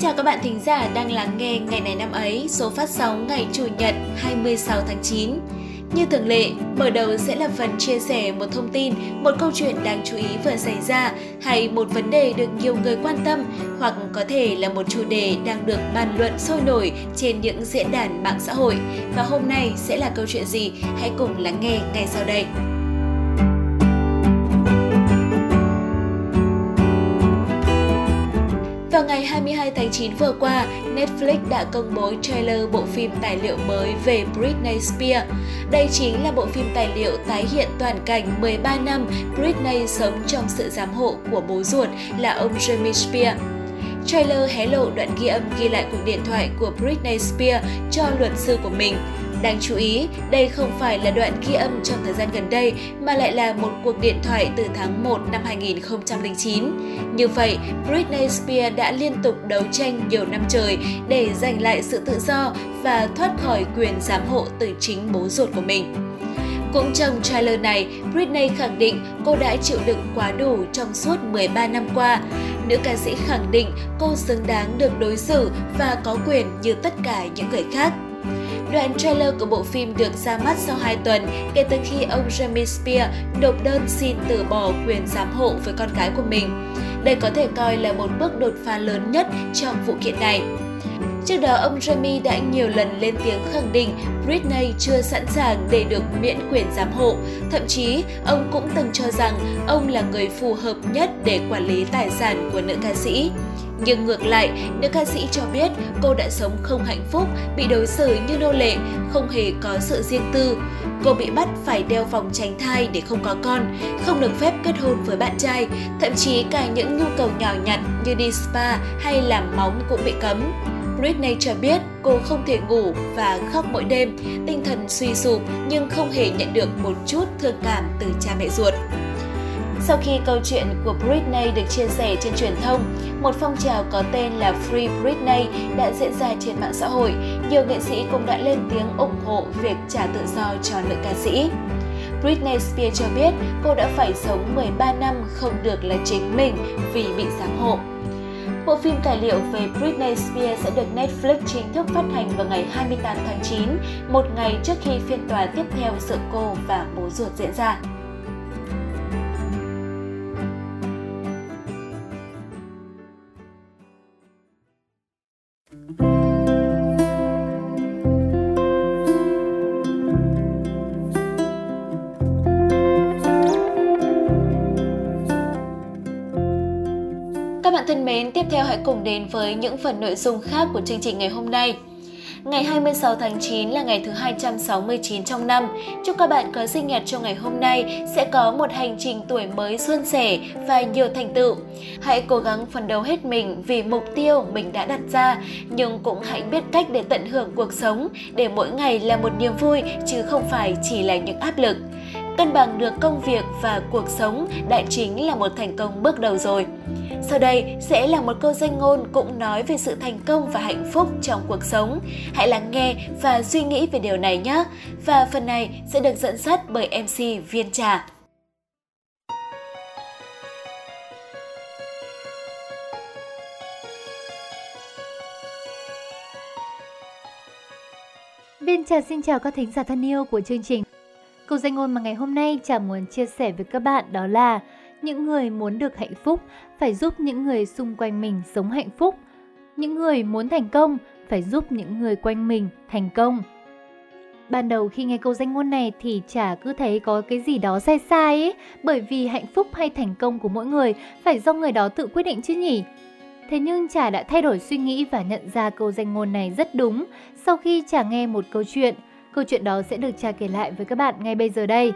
chào các bạn thính giả đang lắng nghe ngày này năm ấy, số phát sóng ngày Chủ nhật 26 tháng 9. Như thường lệ, mở đầu sẽ là phần chia sẻ một thông tin, một câu chuyện đáng chú ý vừa xảy ra hay một vấn đề được nhiều người quan tâm hoặc có thể là một chủ đề đang được bàn luận sôi nổi trên những diễn đàn mạng xã hội. Và hôm nay sẽ là câu chuyện gì? Hãy cùng lắng nghe ngay sau đây. Vào ngày 22 tháng 9 vừa qua, Netflix đã công bố trailer bộ phim tài liệu mới về Britney Spears. Đây chính là bộ phim tài liệu tái hiện toàn cảnh 13 năm Britney sống trong sự giám hộ của bố ruột là ông Jamie Spears. Trailer hé lộ đoạn ghi âm ghi lại cuộc điện thoại của Britney Spears cho luật sư của mình. Đáng chú ý, đây không phải là đoạn ghi âm trong thời gian gần đây mà lại là một cuộc điện thoại từ tháng 1 năm 2009. Như vậy, Britney Spears đã liên tục đấu tranh nhiều năm trời để giành lại sự tự do và thoát khỏi quyền giám hộ từ chính bố ruột của mình. Cũng trong trailer này, Britney khẳng định cô đã chịu đựng quá đủ trong suốt 13 năm qua. Nữ ca sĩ khẳng định cô xứng đáng được đối xử và có quyền như tất cả những người khác. Đoạn trailer của bộ phim được ra mắt sau 2 tuần kể từ khi ông Jamie Spears nộp đơn xin từ bỏ quyền giám hộ với con gái của mình. Đây có thể coi là một bước đột phá lớn nhất trong vụ kiện này. Trước đó, ông Jamie đã nhiều lần lên tiếng khẳng định Britney chưa sẵn sàng để được miễn quyền giám hộ. Thậm chí, ông cũng từng cho rằng ông là người phù hợp nhất để quản lý tài sản của nữ ca sĩ. Nhưng ngược lại, nữ ca sĩ cho biết cô đã sống không hạnh phúc, bị đối xử như nô lệ, không hề có sự riêng tư. Cô bị bắt phải đeo vòng tránh thai để không có con, không được phép kết hôn với bạn trai, thậm chí cả những nhu cầu nhỏ nhặt như đi spa hay làm móng cũng bị cấm. Britney cho biết cô không thể ngủ và khóc mỗi đêm, tinh thần suy sụp nhưng không hề nhận được một chút thương cảm từ cha mẹ ruột. Sau khi câu chuyện của Britney được chia sẻ trên truyền thông, một phong trào có tên là Free Britney đã diễn ra trên mạng xã hội. Nhiều nghệ sĩ cũng đã lên tiếng ủng hộ việc trả tự do cho nữ ca sĩ. Britney Spears cho biết cô đã phải sống 13 năm không được là chính mình vì bị giám hộ. Bộ phim tài liệu về Britney Spears sẽ được Netflix chính thức phát hành vào ngày 28 tháng 9, một ngày trước khi phiên tòa tiếp theo giữa cô và bố ruột diễn ra. Bạn thân mến, tiếp theo hãy cùng đến với những phần nội dung khác của chương trình ngày hôm nay. Ngày 26 tháng 9 là ngày thứ 269 trong năm. Chúc các bạn có sinh nhật trong ngày hôm nay sẽ có một hành trình tuổi mới xuân sẻ và nhiều thành tựu. Hãy cố gắng phấn đấu hết mình vì mục tiêu mình đã đặt ra, nhưng cũng hãy biết cách để tận hưởng cuộc sống để mỗi ngày là một niềm vui chứ không phải chỉ là những áp lực. Cân bằng được công việc và cuộc sống đã chính là một thành công bước đầu rồi. Sau đây sẽ là một câu danh ngôn cũng nói về sự thành công và hạnh phúc trong cuộc sống. Hãy lắng nghe và suy nghĩ về điều này nhé. Và phần này sẽ được dẫn dắt bởi MC Viên Trà. Viên Trà xin chào các thính giả thân yêu của chương trình. Câu danh ngôn mà ngày hôm nay Trà muốn chia sẻ với các bạn đó là những người muốn được hạnh phúc phải giúp những người xung quanh mình sống hạnh phúc. Những người muốn thành công phải giúp những người quanh mình thành công. Ban đầu khi nghe câu danh ngôn này thì chả cứ thấy có cái gì đó sai sai ấy, bởi vì hạnh phúc hay thành công của mỗi người phải do người đó tự quyết định chứ nhỉ. Thế nhưng chả đã thay đổi suy nghĩ và nhận ra câu danh ngôn này rất đúng sau khi chả nghe một câu chuyện. Câu chuyện đó sẽ được trà kể lại với các bạn ngay bây giờ đây.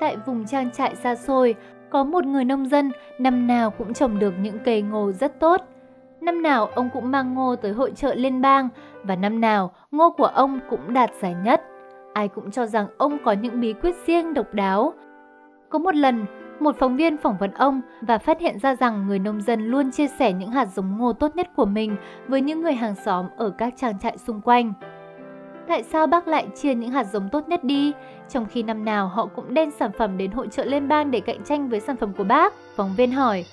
Tại vùng trang trại xa xôi, có một người nông dân năm nào cũng trồng được những cây ngô rất tốt. Năm nào ông cũng mang ngô tới hội trợ liên bang và năm nào ngô của ông cũng đạt giải nhất. Ai cũng cho rằng ông có những bí quyết riêng độc đáo. Có một lần, một phóng viên phỏng vấn ông và phát hiện ra rằng người nông dân luôn chia sẻ những hạt giống ngô tốt nhất của mình với những người hàng xóm ở các trang trại xung quanh. Tại sao bác lại chia những hạt giống tốt nhất đi, trong khi năm nào họ cũng đem sản phẩm đến hội trợ liên bang để cạnh tranh với sản phẩm của bác? Phóng viên hỏi.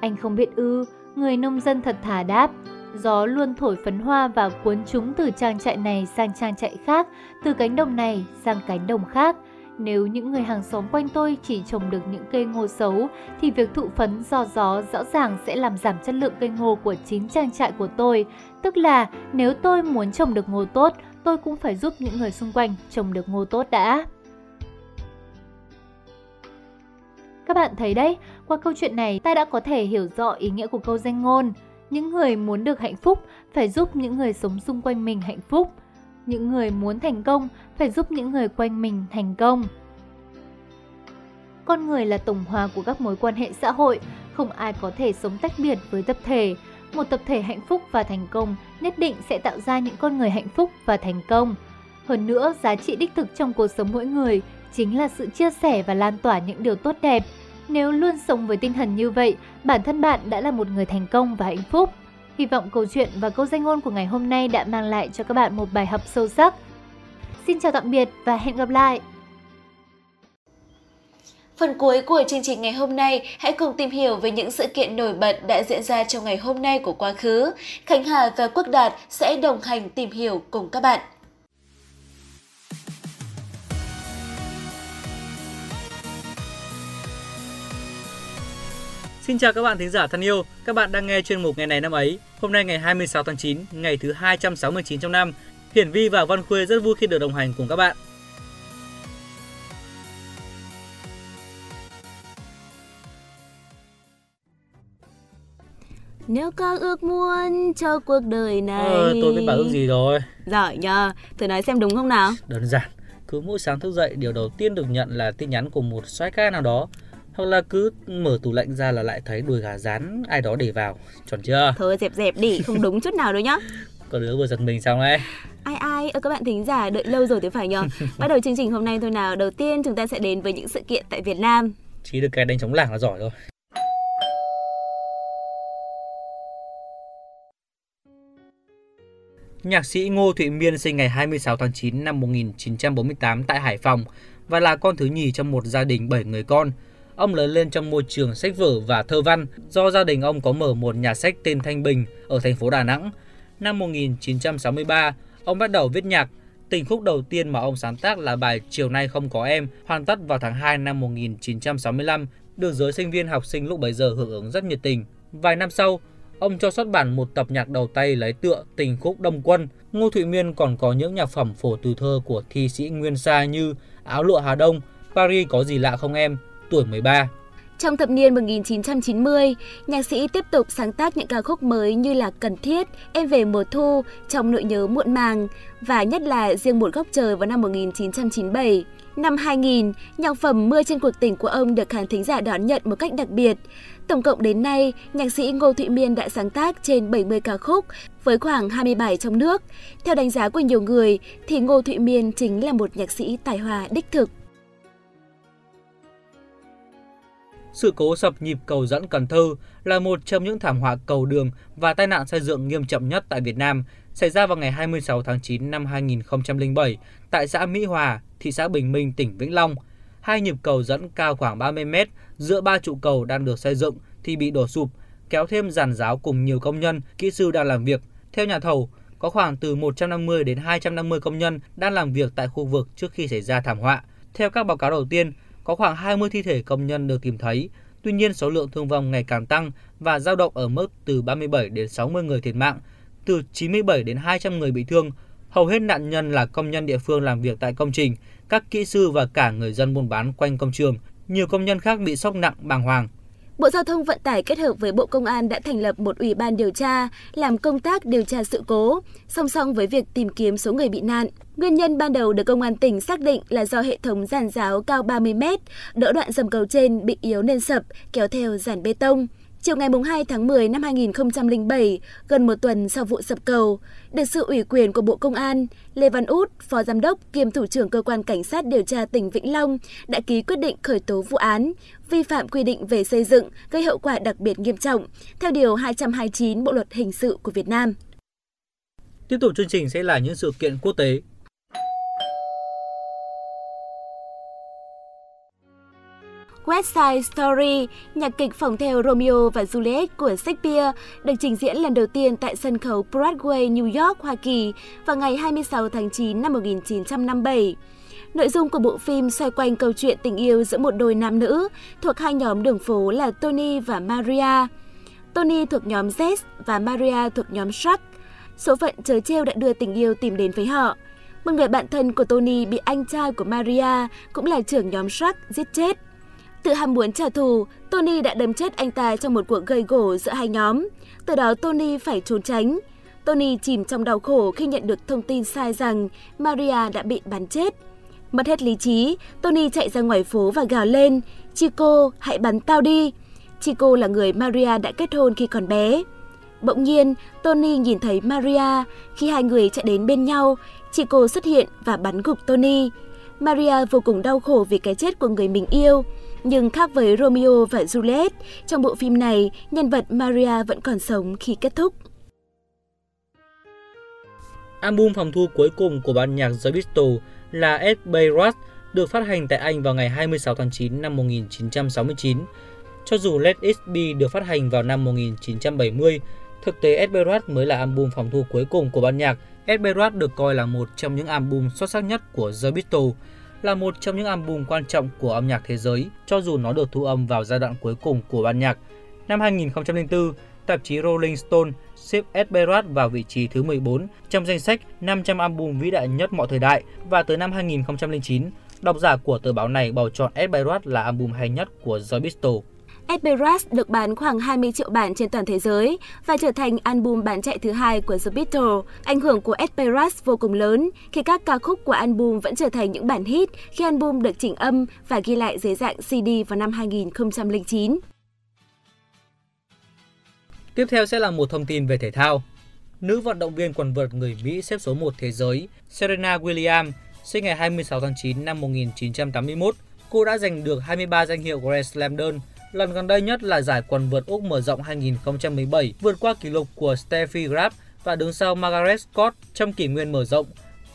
Anh không biết ư, người nông dân thật thà đáp. Gió luôn thổi phấn hoa và cuốn chúng từ trang trại này sang trang trại khác, từ cánh đồng này sang cánh đồng khác. Nếu những người hàng xóm quanh tôi chỉ trồng được những cây ngô xấu, thì việc thụ phấn do gió rõ ràng sẽ làm giảm chất lượng cây ngô của chính trang trại của tôi. Tức là nếu tôi muốn trồng được ngô tốt, tôi cũng phải giúp những người xung quanh trồng được ngô tốt đã. Các bạn thấy đấy, qua câu chuyện này ta đã có thể hiểu rõ ý nghĩa của câu danh ngôn. Những người muốn được hạnh phúc phải giúp những người sống xung quanh mình hạnh phúc. Những người muốn thành công phải giúp những người quanh mình thành công. Con người là tổng hòa của các mối quan hệ xã hội, không ai có thể sống tách biệt với tập thể. Một tập thể hạnh phúc và thành công nhất định sẽ tạo ra những con người hạnh phúc và thành công. Hơn nữa, giá trị đích thực trong cuộc sống mỗi người chính là sự chia sẻ và lan tỏa những điều tốt đẹp. Nếu luôn sống với tinh thần như vậy, bản thân bạn đã là một người thành công và hạnh phúc. Hy vọng câu chuyện và câu danh ngôn của ngày hôm nay đã mang lại cho các bạn một bài học sâu sắc. Xin chào tạm biệt và hẹn gặp lại! Phần cuối của chương trình ngày hôm nay, hãy cùng tìm hiểu về những sự kiện nổi bật đã diễn ra trong ngày hôm nay của quá khứ. Khánh Hà và Quốc Đạt sẽ đồng hành tìm hiểu cùng các bạn. Xin chào các bạn thính giả thân yêu, các bạn đang nghe chuyên mục ngày này năm ấy. Hôm nay ngày 26 tháng 9, ngày thứ 269 trong năm. Hiển Vi và Văn Khuê rất vui khi được đồng hành cùng các bạn. Nếu có ước muốn cho cuộc đời này Ờ, tôi biết bà ước gì rồi. Giỏi nhờ, thử nói xem đúng không nào Đơn giản, cứ mỗi sáng thức dậy điều đầu tiên được nhận là tin nhắn của một soái ca nào đó hoặc là cứ mở tủ lạnh ra là lại thấy đùi gà rán ai đó để vào. Chuẩn chưa? Thôi dẹp dẹp đi không đúng chút nào đâu nhá. Có đứa vừa giật mình xong đấy ai ai ơ các bạn thính giả đợi lâu rồi thì phải nhờ. Bắt đầu chương trình hôm nay thôi nào. Đầu tiên chúng ta sẽ đến với những sự kiện tại Việt Nam. Chỉ được cái đánh chống làng là giỏi rồi Nhạc sĩ Ngô Thụy Miên sinh ngày 26 tháng 9 năm 1948 tại Hải Phòng và là con thứ nhì trong một gia đình 7 người con. Ông lớn lên trong môi trường sách vở và thơ văn do gia đình ông có mở một nhà sách tên Thanh Bình ở thành phố Đà Nẵng. Năm 1963, ông bắt đầu viết nhạc. Tình khúc đầu tiên mà ông sáng tác là bài Chiều nay không có em, hoàn tất vào tháng 2 năm 1965, được giới sinh viên học sinh lúc bấy giờ hưởng ứng rất nhiệt tình. Vài năm sau, ông cho xuất bản một tập nhạc đầu tay lấy tựa Tình khúc Đông Quân. Ngô Thụy Miên còn có những nhạc phẩm phổ từ thơ của thi sĩ Nguyên Sa như Áo lụa Hà Đông, Paris có gì lạ không em, tuổi 13. Trong thập niên 1990, nhạc sĩ tiếp tục sáng tác những ca khúc mới như là Cần Thiết, Em về mùa thu, Trong nỗi nhớ muộn màng và nhất là Riêng một góc trời vào năm 1997. Năm 2000, nhạc phẩm Mưa trên cuộc tình của ông được khán thính giả đón nhận một cách đặc biệt. Tổng cộng đến nay, nhạc sĩ Ngô Thụy Miên đã sáng tác trên 70 ca khúc với khoảng 20 bài trong nước. Theo đánh giá của nhiều người, thì Ngô Thụy Miên chính là một nhạc sĩ tài hoa đích thực. Sự cố sập nhịp cầu dẫn Cần Thơ là một trong những thảm họa cầu đường và tai nạn xây dựng nghiêm trọng nhất tại Việt Nam, xảy ra vào ngày 26 tháng 9 năm 2007 tại xã Mỹ Hòa, thị xã Bình Minh, tỉnh Vĩnh Long. Hai nhịp cầu dẫn cao khoảng 30 mét giữa ba trụ cầu đang được xây dựng thì bị đổ sụp, kéo thêm giàn giáo cùng nhiều công nhân, kỹ sư đang làm việc. Theo nhà thầu, có khoảng từ 150 đến 250 công nhân đang làm việc tại khu vực trước khi xảy ra thảm họa. Theo các báo cáo đầu tiên, có khoảng 20 thi thể công nhân được tìm thấy. Tuy nhiên, số lượng thương vong ngày càng tăng và dao động ở mức từ 37 đến 60 người thiệt mạng, từ 97 đến 200 người bị thương. Hầu hết nạn nhân là công nhân địa phương làm việc tại công trình, các kỹ sư và cả người dân buôn bán quanh công trường. Nhiều công nhân khác bị sốc nặng bàng hoàng. Bộ Giao thông Vận tải kết hợp với Bộ Công an đã thành lập một ủy ban điều tra làm công tác điều tra sự cố, song song với việc tìm kiếm số người bị nạn. Nguyên nhân ban đầu được Công an tỉnh xác định là do hệ thống giàn giáo cao 30 mét, đỡ đoạn dầm cầu trên bị yếu nên sập, kéo theo giàn bê tông. Chiều ngày 2 tháng 10 năm 2007, gần một tuần sau vụ sập cầu, được sự ủy quyền của Bộ Công an, Lê Văn Út, Phó Giám đốc kiêm Thủ trưởng Cơ quan Cảnh sát điều tra tỉnh Vĩnh Long đã ký quyết định khởi tố vụ án vi phạm quy định về xây dựng gây hậu quả đặc biệt nghiêm trọng theo Điều 229 Bộ Luật Hình sự của Việt Nam. Tiếp tục chương trình sẽ là những sự kiện quốc tế. West Side Story, nhạc kịch phỏng theo Romeo và Juliet của Shakespeare, được trình diễn lần đầu tiên tại sân khấu Broadway, New York, Hoa Kỳ vào ngày 26 tháng 9 năm 1957. Nội dung của bộ phim xoay quanh câu chuyện tình yêu giữa một đôi nam nữ thuộc hai nhóm đường phố là Tony và Maria. Tony thuộc nhóm Z và Maria thuộc nhóm Shark. Số phận chớ trêu đã đưa tình yêu tìm đến với họ. Một người bạn thân của Tony bị anh trai của Maria, cũng là trưởng nhóm Shark, giết chết từ ham muốn trả thù, Tony đã đâm chết anh ta trong một cuộc gây gổ giữa hai nhóm. Từ đó Tony phải trốn tránh. Tony chìm trong đau khổ khi nhận được thông tin sai rằng Maria đã bị bắn chết. Mất hết lý trí, Tony chạy ra ngoài phố và gào lên, Chico, hãy bắn tao đi. Chico là người Maria đã kết hôn khi còn bé. Bỗng nhiên, Tony nhìn thấy Maria. Khi hai người chạy đến bên nhau, Chico xuất hiện và bắn gục Tony. Maria vô cùng đau khổ vì cái chết của người mình yêu. Nhưng khác với Romeo và Juliet, trong bộ phim này, nhân vật Maria vẫn còn sống khi kết thúc. Album phòng thu cuối cùng của ban nhạc The Beatles là Ed Bayrat được phát hành tại Anh vào ngày 26 tháng 9 năm 1969. Cho dù Let It Be được phát hành vào năm 1970, thực tế Ed Bayrat mới là album phòng thu cuối cùng của ban nhạc. Ed được coi là một trong những album xuất sắc nhất của The Beatles, là một trong những album quan trọng của âm nhạc thế giới, cho dù nó được thu âm vào giai đoạn cuối cùng của ban nhạc. Năm 2004, tạp chí Rolling Stone xếp Ed vào vị trí thứ 14 trong danh sách 500 album vĩ đại nhất mọi thời đại và tới năm 2009, độc giả của tờ báo này bầu chọn Ed là album hay nhất của The Beatles. Esperas được bán khoảng 20 triệu bản trên toàn thế giới và trở thành album bán chạy thứ hai của The Beatles. Ảnh hưởng của Esperas vô cùng lớn khi các ca khúc của album vẫn trở thành những bản hit khi album được chỉnh âm và ghi lại dưới dạng CD vào năm 2009. Tiếp theo sẽ là một thông tin về thể thao. Nữ vận động viên quần vợt người Mỹ xếp số 1 thế giới, Serena Williams, sinh ngày 26 tháng 9 năm 1981. Cô đã giành được 23 danh hiệu Grand Slam đơn. Lần gần đây nhất là giải quần vợt Úc mở rộng 2017, vượt qua kỷ lục của Steffi Graf và đứng sau Margaret Scott trong kỷ nguyên mở rộng.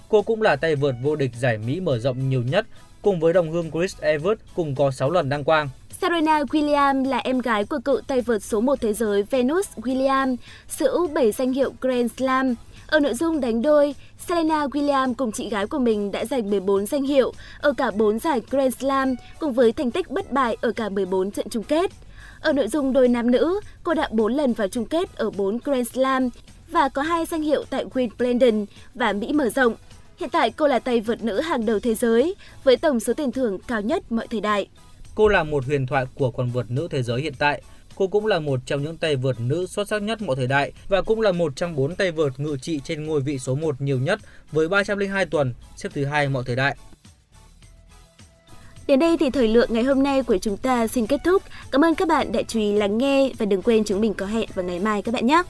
Cô cũng là tay vợt vô địch giải Mỹ mở rộng nhiều nhất, cùng với đồng hương Chris Evert cùng có 6 lần đăng quang. Serena Williams là em gái của cựu tay vợt số 1 thế giới Venus Williams, sở hữu 7 danh hiệu Grand Slam. Ở nội dung đánh đôi, Serena Williams cùng chị gái của mình đã giành 14 danh hiệu ở cả 4 giải Grand Slam cùng với thành tích bất bại ở cả 14 trận chung kết. Ở nội dung đôi nam nữ, cô đã 4 lần vào chung kết ở 4 Grand Slam và có hai danh hiệu tại Wimbledon và Mỹ mở rộng. Hiện tại cô là tay vợt nữ hàng đầu thế giới với tổng số tiền thưởng cao nhất mọi thời đại. Cô là một huyền thoại của quần vợt nữ thế giới hiện tại. Cô cũng là một trong những tay vợt nữ xuất sắc nhất mọi thời đại và cũng là một trong bốn tay vợt ngự trị trên ngôi vị số 1 nhiều nhất với 302 tuần, xếp thứ hai mọi thời đại. Đến đây thì thời lượng ngày hôm nay của chúng ta xin kết thúc. Cảm ơn các bạn đã chú ý lắng nghe và đừng quên chúng mình có hẹn vào ngày mai các bạn nhé.